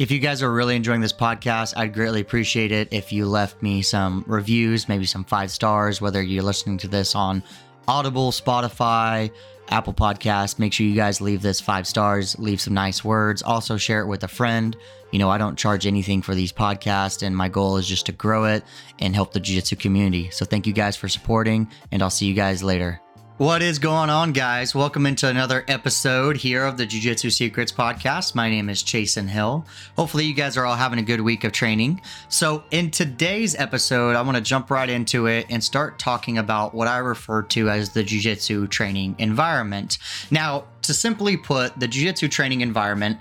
If you guys are really enjoying this podcast, I'd greatly appreciate it if you left me some reviews, maybe some five stars, whether you're listening to this on Audible, Spotify, Apple Podcasts. Make sure you guys leave this five stars, leave some nice words. Also, share it with a friend. You know, I don't charge anything for these podcasts, and my goal is just to grow it and help the Jiu Jitsu community. So, thank you guys for supporting, and I'll see you guys later. What is going on, guys? Welcome into another episode here of the Jiu Jitsu Secrets podcast. My name is Chasen Hill. Hopefully, you guys are all having a good week of training. So, in today's episode, I want to jump right into it and start talking about what I refer to as the Jiu Jitsu training environment. Now, to simply put, the Jiu Jitsu training environment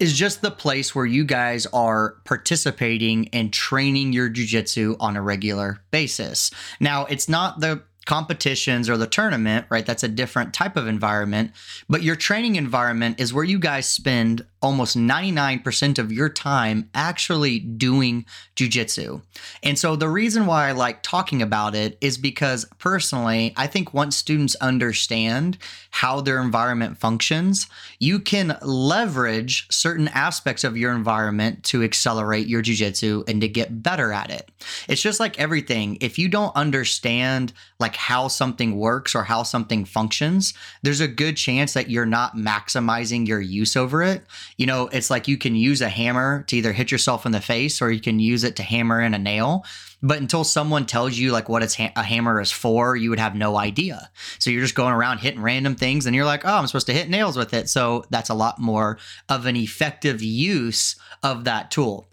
is just the place where you guys are participating and training your jujitsu on a regular basis. Now, it's not the competitions or the tournament, right? That's a different type of environment. But your training environment is where you guys spend almost 99% of your time actually doing jujitsu. And so the reason why I like talking about it is because personally, I think once students understand how their environment functions, you can leverage certain aspects of your environment to accelerate your jujitsu and to get better at it. It's just like everything. If you don't understand like how something works or how something functions, there's a good chance that you're not maximizing your use over it you know, it's like you can use a hammer to either hit yourself in the face or you can use it to hammer in a nail. But until someone tells you like what ha- a hammer is for, you would have no idea. So you're just going around hitting random things and you're like, oh, I'm supposed to hit nails with it. So that's a lot more of an effective use of that tool.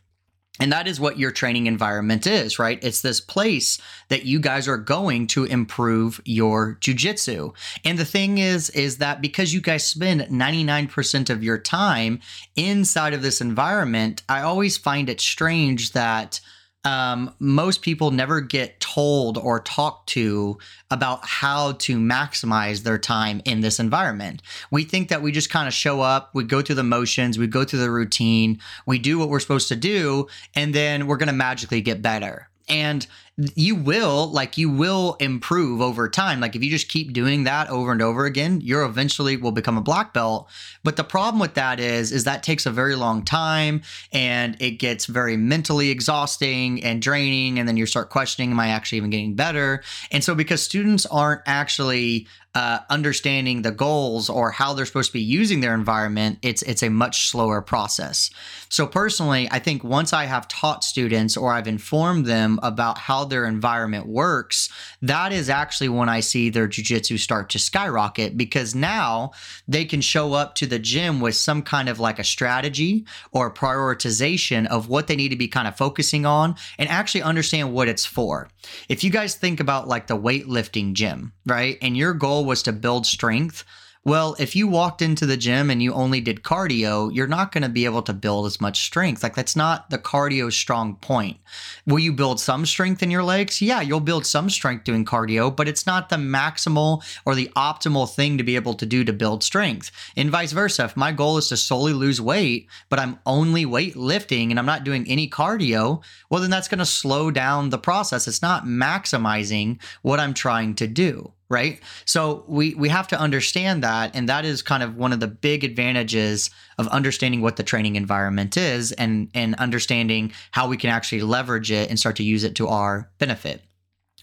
And that is what your training environment is, right? It's this place that you guys are going to improve your jujitsu. And the thing is, is that because you guys spend 99% of your time inside of this environment, I always find it strange that um, most people never get told or talked to about how to maximize their time in this environment. We think that we just kind of show up, we go through the motions, we go through the routine, we do what we're supposed to do, and then we're going to magically get better. And you will like you will improve over time. Like if you just keep doing that over and over again you're eventually will become a black belt. But the problem with that is is that takes a very long time and it gets very mentally exhausting and draining and then you start questioning am i actually even getting better? And so because students aren't actually uh, understanding the goals or how they're supposed to be using their environment, it's it's a much slower process. So personally, I think once I have taught students or I've informed them about how their environment works, that is actually when I see their jujitsu start to skyrocket because now they can show up to the gym with some kind of like a strategy or prioritization of what they need to be kind of focusing on and actually understand what it's for. If you guys think about like the weightlifting gym, right? And your goal was to build strength. Well, if you walked into the gym and you only did cardio, you're not going to be able to build as much strength. Like that's not the cardio strong point. Will you build some strength in your legs? Yeah, you'll build some strength doing cardio, but it's not the maximal or the optimal thing to be able to do to build strength. And vice versa. If my goal is to solely lose weight, but I'm only weight lifting and I'm not doing any cardio, well, then that's going to slow down the process. It's not maximizing what I'm trying to do right? So we we have to understand that and that is kind of one of the big advantages of understanding what the training environment is and and understanding how we can actually leverage it and start to use it to our benefit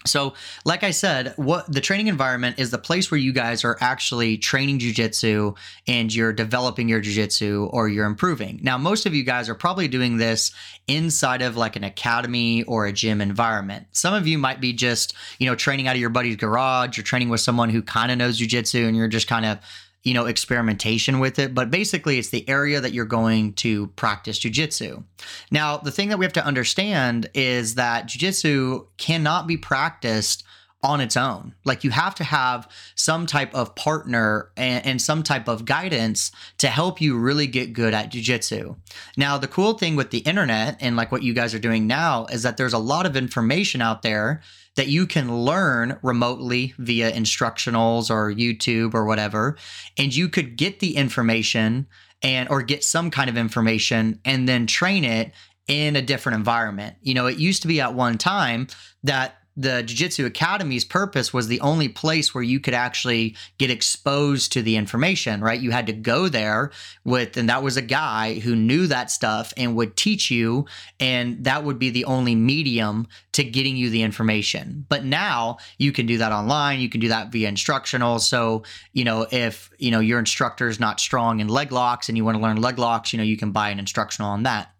so, like I said, what the training environment is the place where you guys are actually training jujitsu and you're developing your jujitsu or you're improving. Now, most of you guys are probably doing this inside of like an academy or a gym environment. Some of you might be just, you know, training out of your buddy's garage, you're training with someone who kind of knows jujitsu and you're just kind of you know, experimentation with it, but basically it's the area that you're going to practice jujitsu. Now, the thing that we have to understand is that jujitsu cannot be practiced on its own. Like you have to have some type of partner and, and, some type of guidance to help you really get good at jujitsu. Now, the cool thing with the internet and like what you guys are doing now is that there's a lot of information out there that you can learn remotely via instructionals or YouTube or whatever. And you could get the information and or get some kind of information and then train it in a different environment. You know, it used to be at one time that the Jiu-Jitsu Academy's purpose was the only place where you could actually get exposed to the information, right? You had to go there with, and that was a guy who knew that stuff and would teach you, and that would be the only medium to getting you the information. But now you can do that online, you can do that via instructional. So, you know, if, you know, your instructor is not strong in leg locks and you want to learn leg locks, you know, you can buy an instructional on that.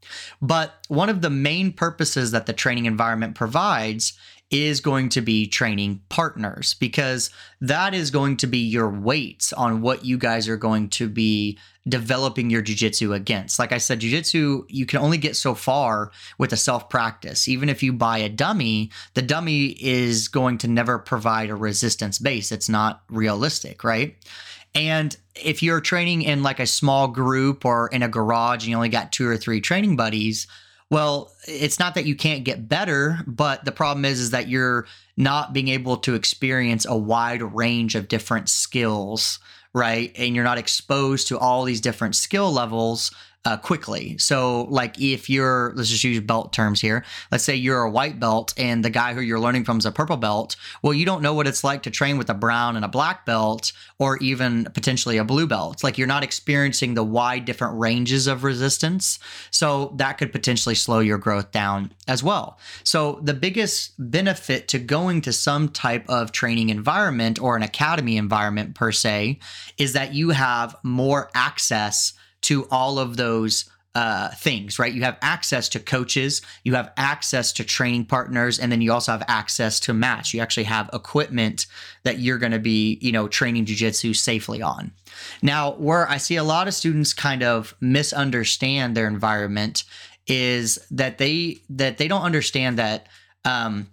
But one of the main purposes that the training environment provides is going to be training partners because that is going to be your weights on what you guys are going to be developing your jujitsu against. Like I said, jujitsu, you can only get so far with a self practice. Even if you buy a dummy, the dummy is going to never provide a resistance base. It's not realistic, right? And if you're training in like a small group or in a garage and you only got two or three training buddies, well, it's not that you can't get better, but the problem is is that you're not being able to experience a wide range of different skills, right? And you're not exposed to all these different skill levels uh, quickly. So, like if you're, let's just use belt terms here. Let's say you're a white belt and the guy who you're learning from is a purple belt. Well, you don't know what it's like to train with a brown and a black belt, or even potentially a blue belt. It's like you're not experiencing the wide different ranges of resistance. So, that could potentially slow your growth down as well. So, the biggest benefit to going to some type of training environment or an academy environment per se is that you have more access to all of those uh, things, right? You have access to coaches, you have access to training partners, and then you also have access to mats. You actually have equipment that you're going to be, you know, training jujitsu safely on. Now, where I see a lot of students kind of misunderstand their environment is that they that they don't understand that um,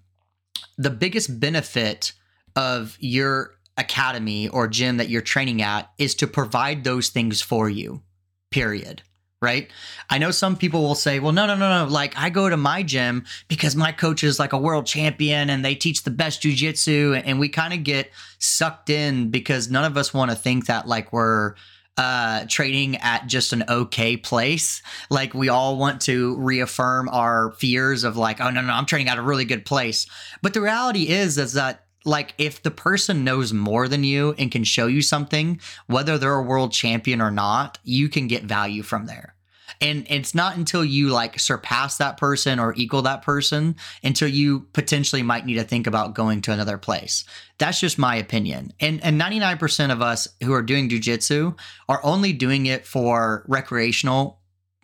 the biggest benefit of your academy or gym that you're training at is to provide those things for you period right? I know some people will say, well, no, no, no, no. Like, I go to my gym because my coach is like a world champion and they teach the best jujitsu. And we kind of get sucked in because none of us want to think that like we're, uh, training at just an okay place. Like we all want to reaffirm our fears of like, oh no, no, I'm training at a really good place. But the reality is, is that like if the person knows more than you and can show you something, whether they're a world champion or not, you can get value from there. And it's not until you like surpass that person or equal that person until you potentially might need to think about going to another place. That's just my opinion. And and 99% of us who are doing jujitsu are only doing it for recreational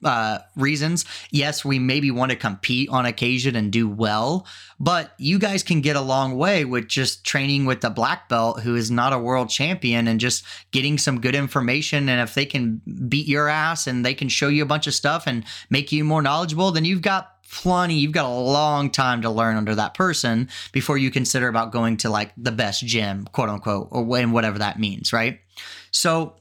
uh, reasons. Yes, we maybe want to compete on occasion and do well, but you guys can get a long way with just training with the black belt who is not a world champion and just getting some good information. And if they can beat your ass and they can show you a bunch of stuff and make you more knowledgeable, then you've got plenty you've got a long time to learn under that person before you consider about going to like the best gym quote unquote or whatever that means right so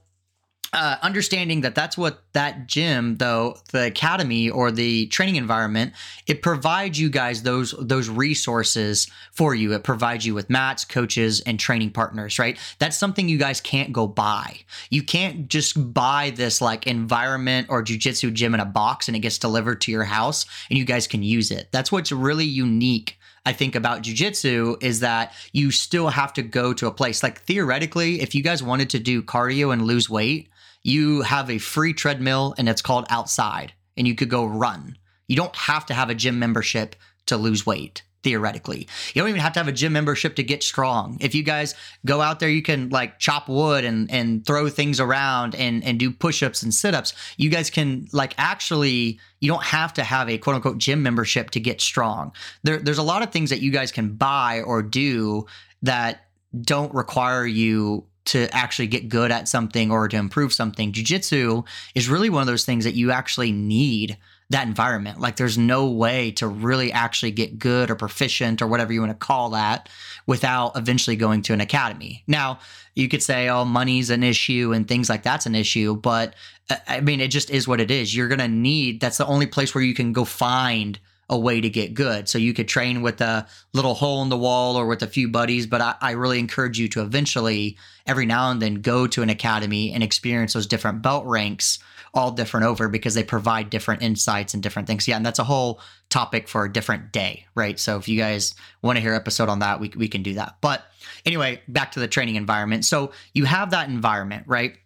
uh, understanding that that's what that gym though the academy or the training environment it provides you guys those those resources for you. It provides you with mats coaches and training partners right? That's something you guys can't go buy. You can't just buy this like environment or jujitsu gym in a box and it gets delivered to your house and you guys can use it. That's what's really unique I think about jujitsu is that you still have to go to a place. Like theoretically, if you guys wanted to do cardio and lose weight, you have a free treadmill and it's called outside and you could go run. You don't have to have a gym membership to lose weight theoretically. You don't even have to have a gym membership to get strong. If you guys go out there, you can like chop wood and and throw things around and and do push-ups and sit-ups. You guys can like actually you don't have to have a quote unquote gym membership to get strong. There, there's a lot of things that you guys can buy or do that don't require you to actually get good at something or to improve something. Jiu-jitsu is really one of those things that you actually need that environment. Like there's no way to really actually get good or proficient or whatever you want to call that without eventually going to an academy. Now, you could say, oh, money's an issue and things like that's an issue, but uh, I mean, it just is what it is. You're going to need, that's the only place where you can go find a way to get good. So you could train with a little hole in the wall or with a few buddies, but I, I, really encourage you to eventually, every now and then, go to an academy and experience those different belt ranks all different over because they provide different insights and different things. Yeah, and that's a whole topic for a different day, right? So if you guys want to hear episode on that, we we can do that. But anyway, back to the training environment. So you have that environment, right?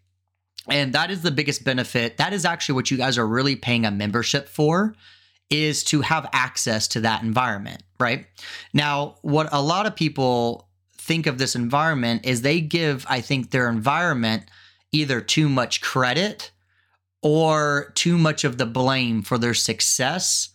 And that is the biggest benefit. That is actually what you guys are really paying a membership for is to have access to that environment, right? Now, what a lot of people think of this environment is they give, I think, their environment either too much credit or too much of the blame for their success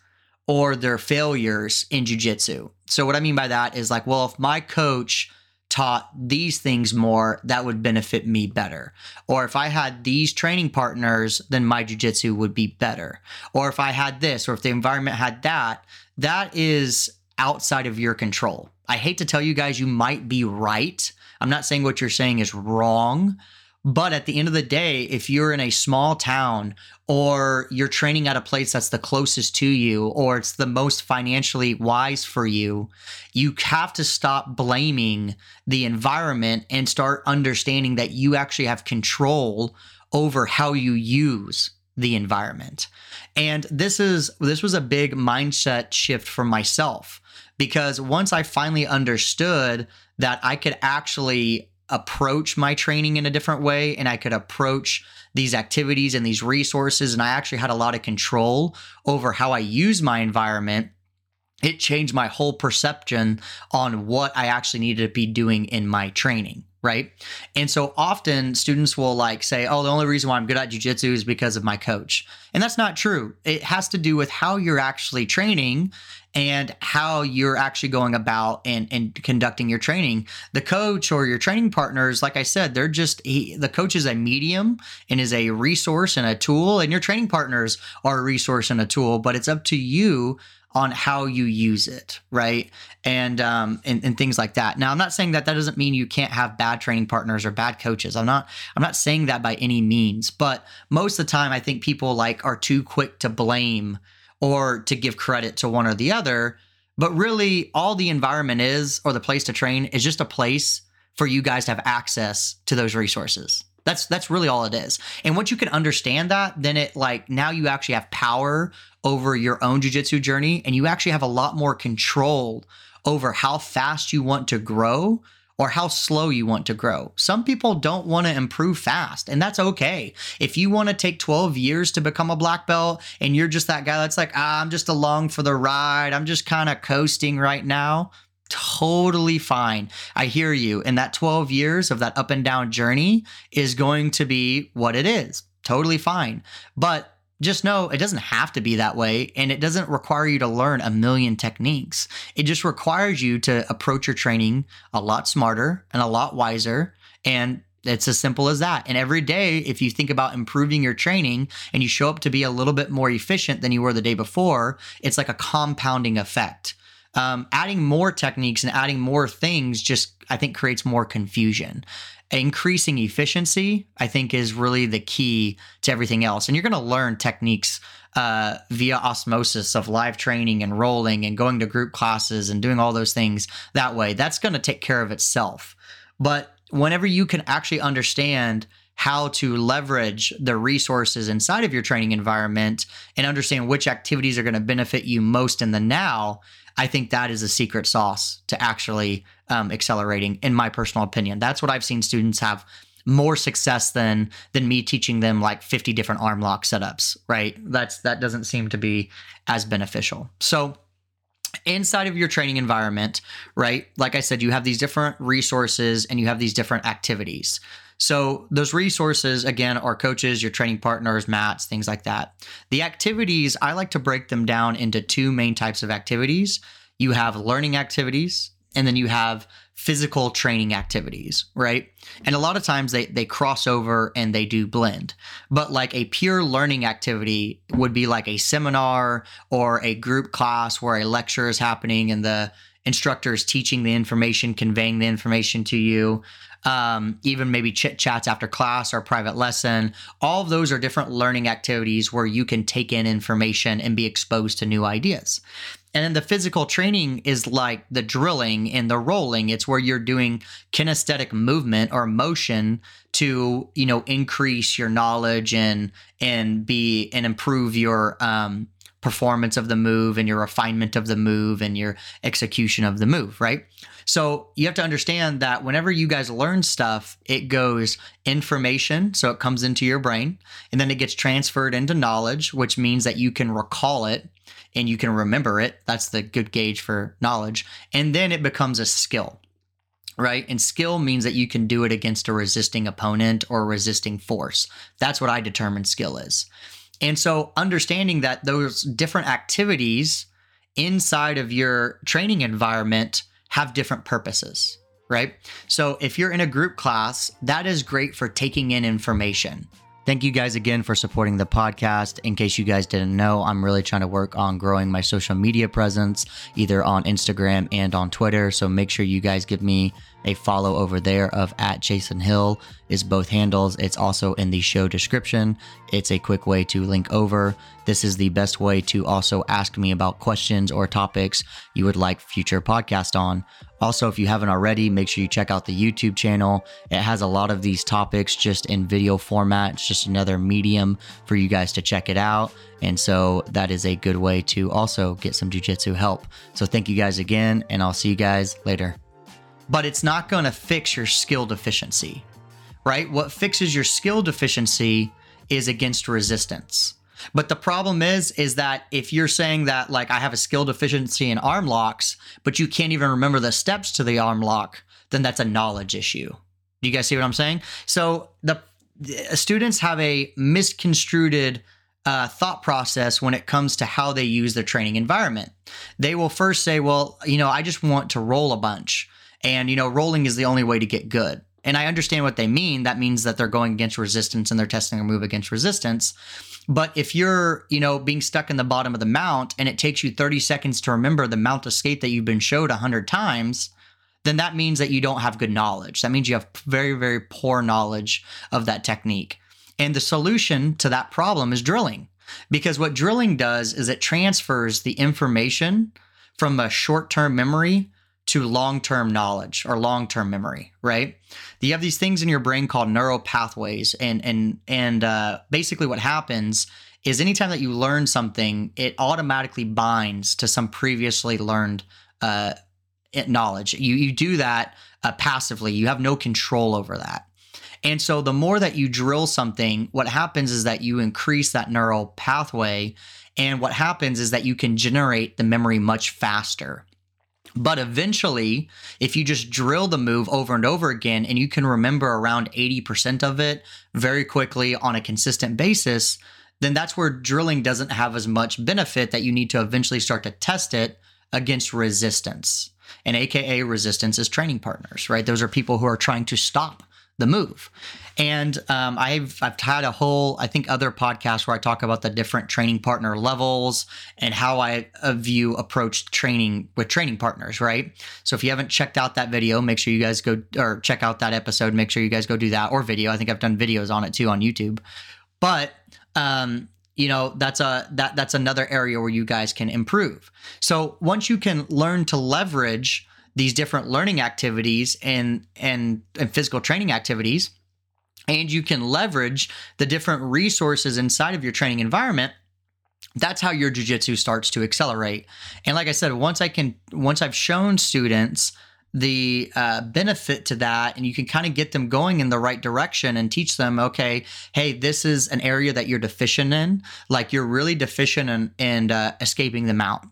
or their failures in jujitsu. So, what I mean by that is like, well, if my coach taught these things more, that would benefit me better. Or if I had these training partners, then my jujitsu would be better. Or if I had this, or if the environment had that, that is outside of your control. I hate to tell you guys, you might be right. I'm not saying what you're saying is wrong, but at the end of the day, if you're in a small town or you're training at a place that's the closest to you or it's the most financially wise for you, you have to stop blaming the environment and start understanding that you actually have control over how you use the environment. And this is this was a big mindset shift for myself because once I finally understood that I could actually approach my training in a different way and I could approach these activities and these resources. And I actually had a lot of control over how I use my environment. It changed my whole perception on what I actually needed to be doing in my training right? And so often students will like say, "Oh, the only reason why I'm good at jujitsu is because of my coach." And that's not true. It has to do with how you're actually training and how you're actually going about and, and conducting your training. The coach or your training partners, like I said, they're just he, the coach is a medium and is a resource and a tool, and your training partners are a resource and a tool. But it's up to you on how you use it, right? And um and, and things like that. Now, I'm not saying that that doesn't mean you can't have bad training partners or bad coaches. I'm not I'm not saying that by any means, but most of the time I think people like are too quick to blame or to give credit to one or the other. But really, all the environment is, or the place to train, is just a place for you guys to have access to those resources. That's that's really all it is. And once you can understand that, then it like now you actually have power over your own jujitsu journey and you actually have a lot more control over how fast you want to grow or how slow you want to grow. Some people don't want to improve fast, and that's okay. If you want to take 12 years to become a black belt and you're just that guy that's like, ah, I'm just along for the ride, I'm just kind of coasting right now, totally fine. I hear you. And that 12 years of that up and down journey is going to be what it is. Totally fine. But just know it doesn't have to be that way and it doesn't require you to learn a million techniques. It just requires you to approach your training a lot smarter and a lot wiser and it's as simple as that. And every day, if you think about improving your training and you show up to be a little bit more efficient than you were the day before, it's like a compounding effect um, adding more techniques and adding more things just I think creates more confusion. Increasing efficiency, I think, is really the key to everything else. And you're going to learn techniques uh, via osmosis of live training and rolling and going to group classes and doing all those things that way. That's going to take care of itself. But whenever you can actually understand how to leverage the resources inside of your training environment and understand which activities are going to benefit you most in the now, I think that is a secret sauce to actually um, accelerating, in my personal opinion. That's what I've seen students have more success than than me teaching them like 50 different arm lock setups right? That's that doesn't seem to be as beneficial. So inside of your training environment right like i said you have these different resources and you have these different activities so those resources again are coaches, your training partners, mats, things like that. The activities, I like to break them down into two main types of activities. You have learning activities and then you have physical training activities, right? And a lot of times they they cross over and they do blend. But like a pure learning activity would be like a seminar or a group class where a lecture is happening and the instructor is teaching the information, conveying the information to you um, even maybe chit chats after class or private lesson. All of those are different learning activities where you can take in information and be exposed to new ideas. And then the physical training is like the drilling and the rolling. It's where you're doing kinesthetic movement or motion to you know increase your knowledge and and be and improve your um, performance of the move and your refinement of the move and your execution of the move, right? So you have to understand that whenever you guys learn stuff, it goes information, so it comes into your brain, and then it gets transferred into knowledge, which means that you can recall it and you can remember it. That's the good gauge for knowledge. And then it becomes a skill right? And skill means that you can do it against a resisting opponent or resisting force. That's what I determine skill is. And so understanding that those different activities inside of your training environment have different purposes, right? So if you're in a group class, that is great for taking in information. Thank you guys again for supporting the podcast. In case you guys didn't know, I'm really trying to work on growing my social media presence, either on Instagram and on Twitter. So make sure you guys give me a follow over there of at Chasen Hill is both handles. It's also in the show description. It's a quick way to link over. This is the best way to also ask me about questions or topics you would like future podcast on. Also, if you haven't already, make sure you check out the YouTube channel. It has a lot of these topics just in video format. It's just another medium for you guys to check it out. And so that is a good way to also get some jujitsu help. So thank you guys again, and I'll see you guys later. But it's not going to fix your skill deficiency, right? What fixes your skill deficiency is against resistance. But the problem is, is that if you're saying that like I have a skill deficiency in arm locks, but you can't even remember the steps to the arm lock, then that's a knowledge issue. Do you guys see what I'm saying? So the, the students have a misconstrued uh, thought process when it comes to how they use their training environment. They will first say, "Well, you know, I just want to roll a bunch, and you know, rolling is the only way to get good." And I understand what they mean. That means that they're going against resistance and they're testing a move against resistance. But if you're, you know, being stuck in the bottom of the mount and it takes you 30 seconds to remember the mount escape that you've been showed 100 times, then that means that you don't have good knowledge. That means you have very, very poor knowledge of that technique. And the solution to that problem is drilling. Because what drilling does is it transfers the information from a short term memory to long term knowledge or long term memory, right? You have these things in your brain called neural pathways, and and and uh, basically what happens is anytime that you learn something, it automatically binds to some previously learned uh, knowledge. You you do that uh, passively. You have no control over that. And so the more that you drill something, what happens is that you increase that neural pathway. And what happens is that you can generate the memory much faster. But eventually, if you just drill the move over and over again and you can remember around 80% of it very quickly on a consistent basis, then that's where drilling doesn't have as much benefit that you need to eventually start to test it against resistance. And AKA resistance is training partners, right? Those are people who are trying to stop the move. And um, I've I've had a whole I think other podcast where I talk about the different training partner levels and how I view approach training with training partners. Right. So if you haven't checked out that video, make sure you guys go or check out that episode. Make sure you guys go do that or video. I think I've done videos on it too on YouTube. But um, you know that's a that that's another area where you guys can improve. So once you can learn to leverage these different learning activities and and and physical training activities. And you can leverage the different resources inside of your training environment. That's how your jiu-jitsu starts to accelerate. And like i said once i can once i've shown students the uh, benefit to that and you can kind of get them going in the right direction and teach them okay hey this is an area that you're deficient in. Like you're really deficient in, in uh, escaping the mount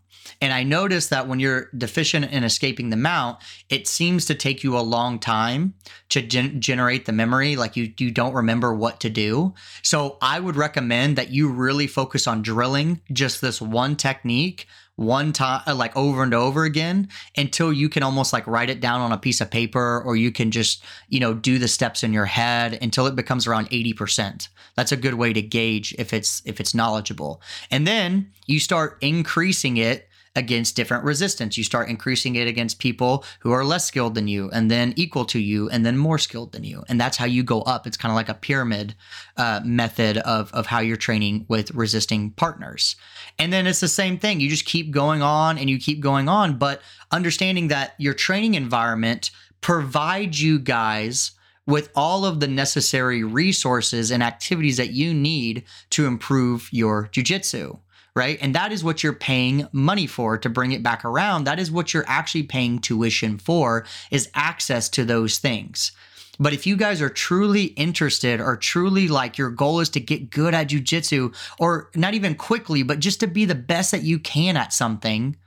and I noticed that when you're deficient in escaping the mount, it seems to take you a long time to gen- generate the memory. Like you, you don't remember what to do. So I would recommend that you really focus on drilling just this one technique one time uh, like over and over again until you can almost like write it down on a piece of paper or you can just you know do the steps in your head until it becomes around 80% that's a good way to gauge if it's if it's knowledgeable and then you start increasing it against different resistance. You start increasing it against people who are less skilled than you, and then equal to you, and then more skilled than you. And that's how you go up. It's kind of like a pyramid uh, method of, of how you're training with resisting partners. And then it's the same thing. You just keep going on and you keep going on, but understanding that your training environment provides you guys with all of the necessary resources and activities that you need to improve your jujitsu right? And that is what you're paying money for to bring it back around. That is what you're actually paying tuition for is access to those things. But if you guys are truly interested or truly like your goal is to get good at jujitsu or not even quickly, but just to be the best that you can at something,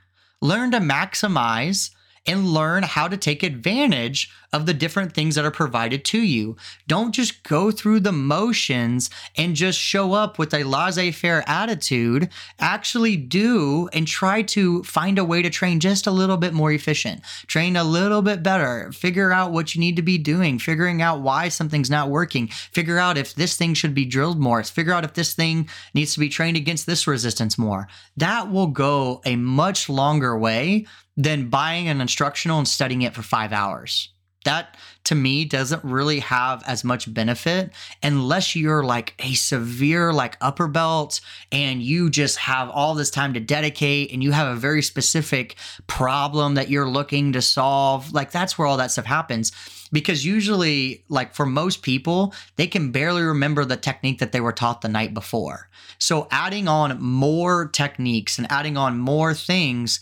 learn to maximize and learn how to take advantage of the different things that are provided to you. Don't just go through the motions and just show up with a laissez faire attitude. Actually, do and try to find a way to train just a little bit more efficient, train a little bit better, figure out what you need to be doing, figuring out why something's not working, figure out if this thing should be drilled more, figure out if this thing needs to be trained against this resistance more. That will go a much longer way than buying an instructional and studying it for five hours. That to me doesn't really have as much benefit unless you're like a severe like upper belt and you just have all this time to dedicate and you have a very specific problem that you're looking to solve. Like that's where all that stuff happens because usually like for most people they can barely remember the technique that they were taught the night before. So adding on more techniques and adding on more things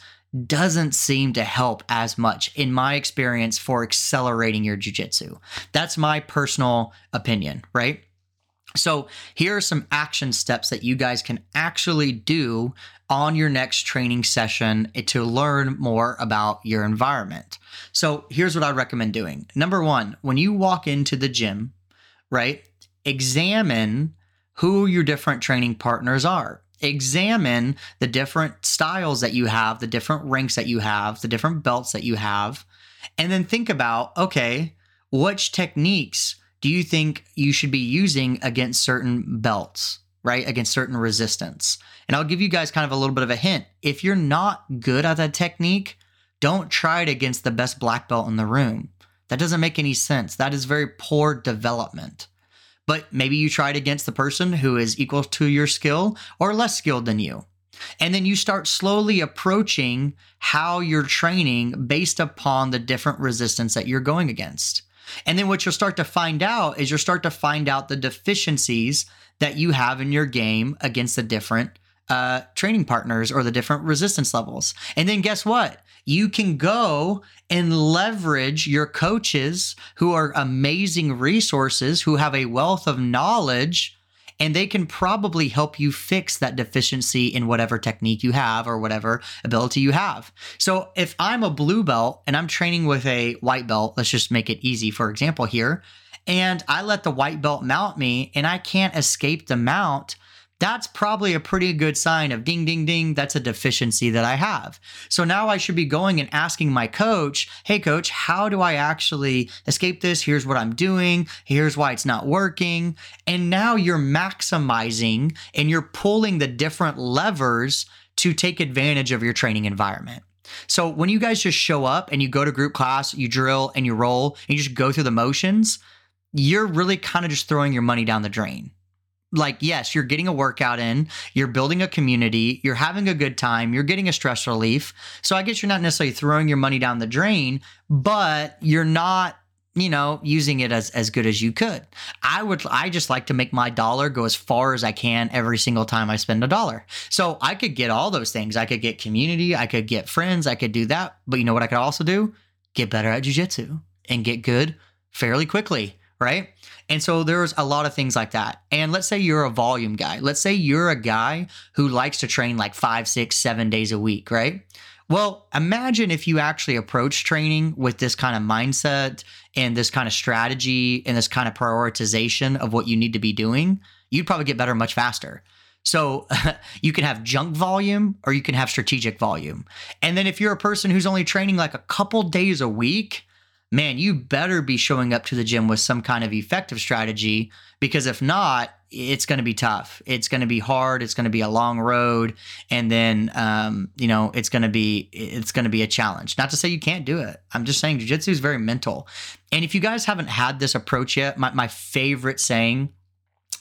doesn't seem to help as much in my experience for accelerating your jujitsu. That's my personal opinion, right? So, here are some action steps that you guys can actually do on your next training session to learn more about your environment. So, here's what I recommend doing. Number one, when you walk into the gym, right, examine who your different training partners are examine the different styles that you have, the different ranks that you have, the different belts that you have, and then think about okay, which techniques do you think you should be using against certain belts, right? Against certain resistance. And I'll give you guys kind of a little bit of a hint. If you're not good at that technique, don't try it against the best black belt in the room. That doesn't make any sense. That is very poor development but maybe you try it against the person who is equal to your skill or less skilled than you. And then you start slowly approaching how you're training based upon the different resistance that you're going against. And then what you'll start to find out is you'll start to find out the deficiencies that you have in your game against the different uh, training partners or the different resistance levels. And then guess what? You can go and leverage your coaches who are amazing resources, who have a wealth of knowledge, and they can probably help you fix that deficiency in whatever technique you have or whatever ability you have. So if I'm a blue belt and I'm training with a white belt, let's just make it easy, for example, here, and I let the white belt mount me and I can't escape the mount that's probably a pretty good sign of ding, ding, ding. That's a deficiency that I have. So now I should be going and asking my coach, hey, coach, how do I actually escape this? Here's what I'm doing. Here's why it's not working. And now you're maximizing and you're pulling the different levers to take advantage of your training environment. So when you guys just show up and you go to group class, you drill and you roll and you just go through the motions, you're really kind of just throwing your money down the drain like yes you're getting a workout in you're building a community you're having a good time you're getting a stress relief. So i guess you're not necessarily throwing your money down the drain but you're not you know using it as as good as you could. I would i just like to make my dollar go as far as i can every single time i spend a dollar. So i could get all those things. I could get community i could get friends i could do that. But you know what i could also do? Get better at jiu-jitsu and get good fairly quickly right and so there's a lot of things like that. And let's say you're a volume guy. Let's say you're a guy who likes to train like five, six, seven days a week, right? Well, imagine if you actually approach training with this kind of mindset and this kind of strategy and this kind of prioritization of what you need to be doing, you'd probably get better much faster. So you can have junk volume or you can have strategic volume. And then if you're a person who's only training like a couple days a week, man, you better be showing up to the gym with some kind of effective strategy because if not, it's going to be tough. It's going to be hard. It's going to be a long road, and then um, you know it's going to be it's going to be a challenge. Not to say you can't do it. I'm just saying jujitsu is very mental. And if you guys haven't had this approach yet, my, my favorite saying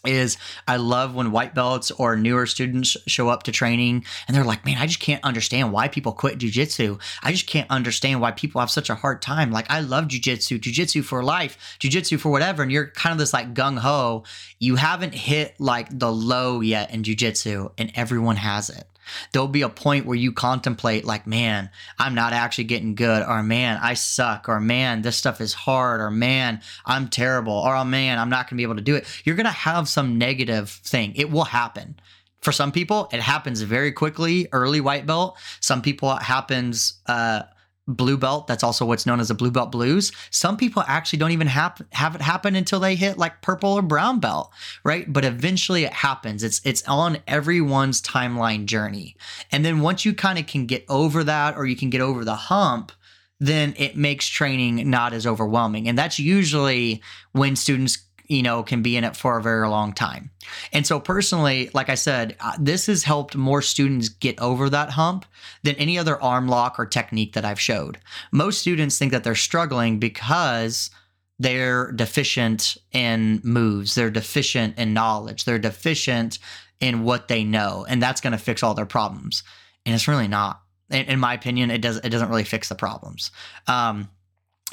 is I love when white belts or newer students show up to training and they're like, man, I just can't understand why people quit jujitsu. I just can't understand why people have such a hard time. Like, I love jujitsu, jujitsu for life, jujitsu for whatever. And you're kind of this like gung ho. You haven't hit like the low yet in jujitsu, and everyone has it there'll be a point where you contemplate like man i'm not actually getting good or man i suck or man this stuff is hard or man i'm terrible or oh man i'm not going to be able to do it. You're going to have some negative thing. It will happen. For some people it happens very quickly early white belt. Some people it happens uh, blue belt that's also what's known as a blue belt blues. Some people actually don't even have have it happen until they hit like purple or brown belt right? But eventually it happens. It's it's on everyone's timeline journey. And then once you kind of can get over that or you can get over the hump then it makes training not as overwhelming. And that's usually when students you know, can be in it for a very long time. And so, personally, like I said, uh, this has helped more students get over that hump than any other arm lock or technique that I've showed. Most students think that they're struggling because they're deficient in moves, they're deficient in knowledge, they're deficient in what they know, and that's going to fix all their problems. And it's really not. In, in, my opinion, it does it doesn't really fix the problems. Um,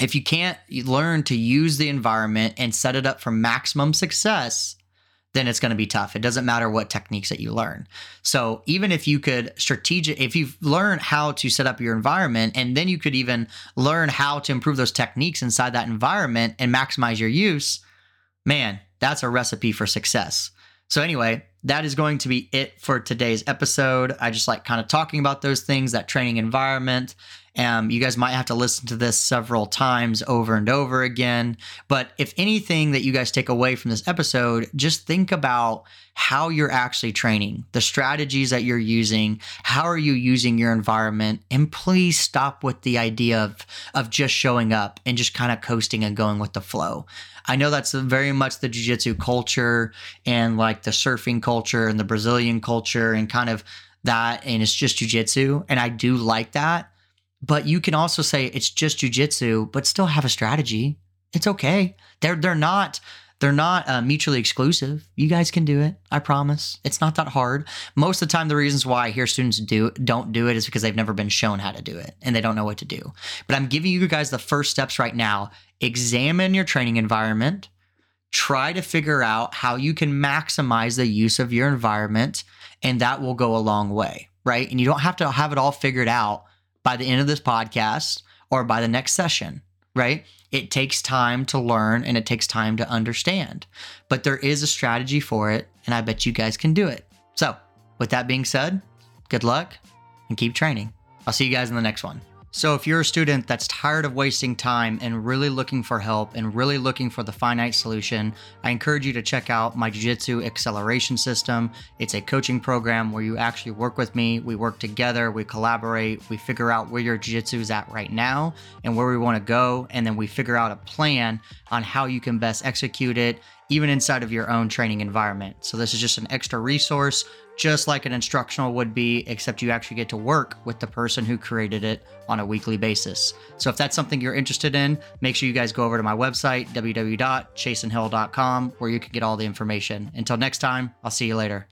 if you can't learn to use the environment and set it up for maximum success, then it's going to be tough. It doesn't matter what techniques that you learn. So even if you could strategic, if you've learned how to set up your environment, and then you could even learn how to improve those techniques inside that environment and maximize your use, man, that's a recipe for success. So anyway, that is going to be it for today's episode. I just like kind of talking about those things, that training environment, um, you guys might have to listen to this several times over and over again. But if anything that you guys take away from this episode, just think about how you're actually training, the strategies that you're using, how are you using your environment, and please stop with the idea of, of just showing up and just kind of coasting and going with the flow. I know that's very much the jiu-jitsu culture and like the surfing culture and the Brazilian culture and kind of that and it's just jiu-jitsu and I do like that but you can also say it's just jujitsu, but still have a strategy. It's okay. They're they're not they're not uh, mutually exclusive. You guys can do it. I promise. It's not that hard. Most of the time, the reasons why I hear students do don't do it is because they've never been shown how to do it and they don't know what to do. But I'm giving you guys the first steps right now. Examine your training environment. Try to figure out how you can maximize the use of your environment, and that will go a long way, right? And you don't have to have it all figured out by the end of this podcast or by the next session, right? It takes time to learn and it takes time to understand, but there is a strategy for it, and I bet you guys can do it. So, with that being said, good luck and keep training. I'll see you guys in the next one. So, if you're a student that's tired of wasting time and really looking for help and really looking for the finite solution, I encourage you to check out my Jiu Jitsu Acceleration System. It's a coaching program where you actually work with me. We work together, we collaborate, we figure out where your Jiu Jitsu is at right now and where we want to go. And then we figure out a plan on how you can best execute it, even inside of your own training environment. So, this is just an extra resource just like an instructional would be, except you actually get to work with the person who created it on a weekly basis. So if that's something you're interested in, make sure you guys go over to my website, www.chasenhill.com, where you can get all the information. Until next time, I'll see you later.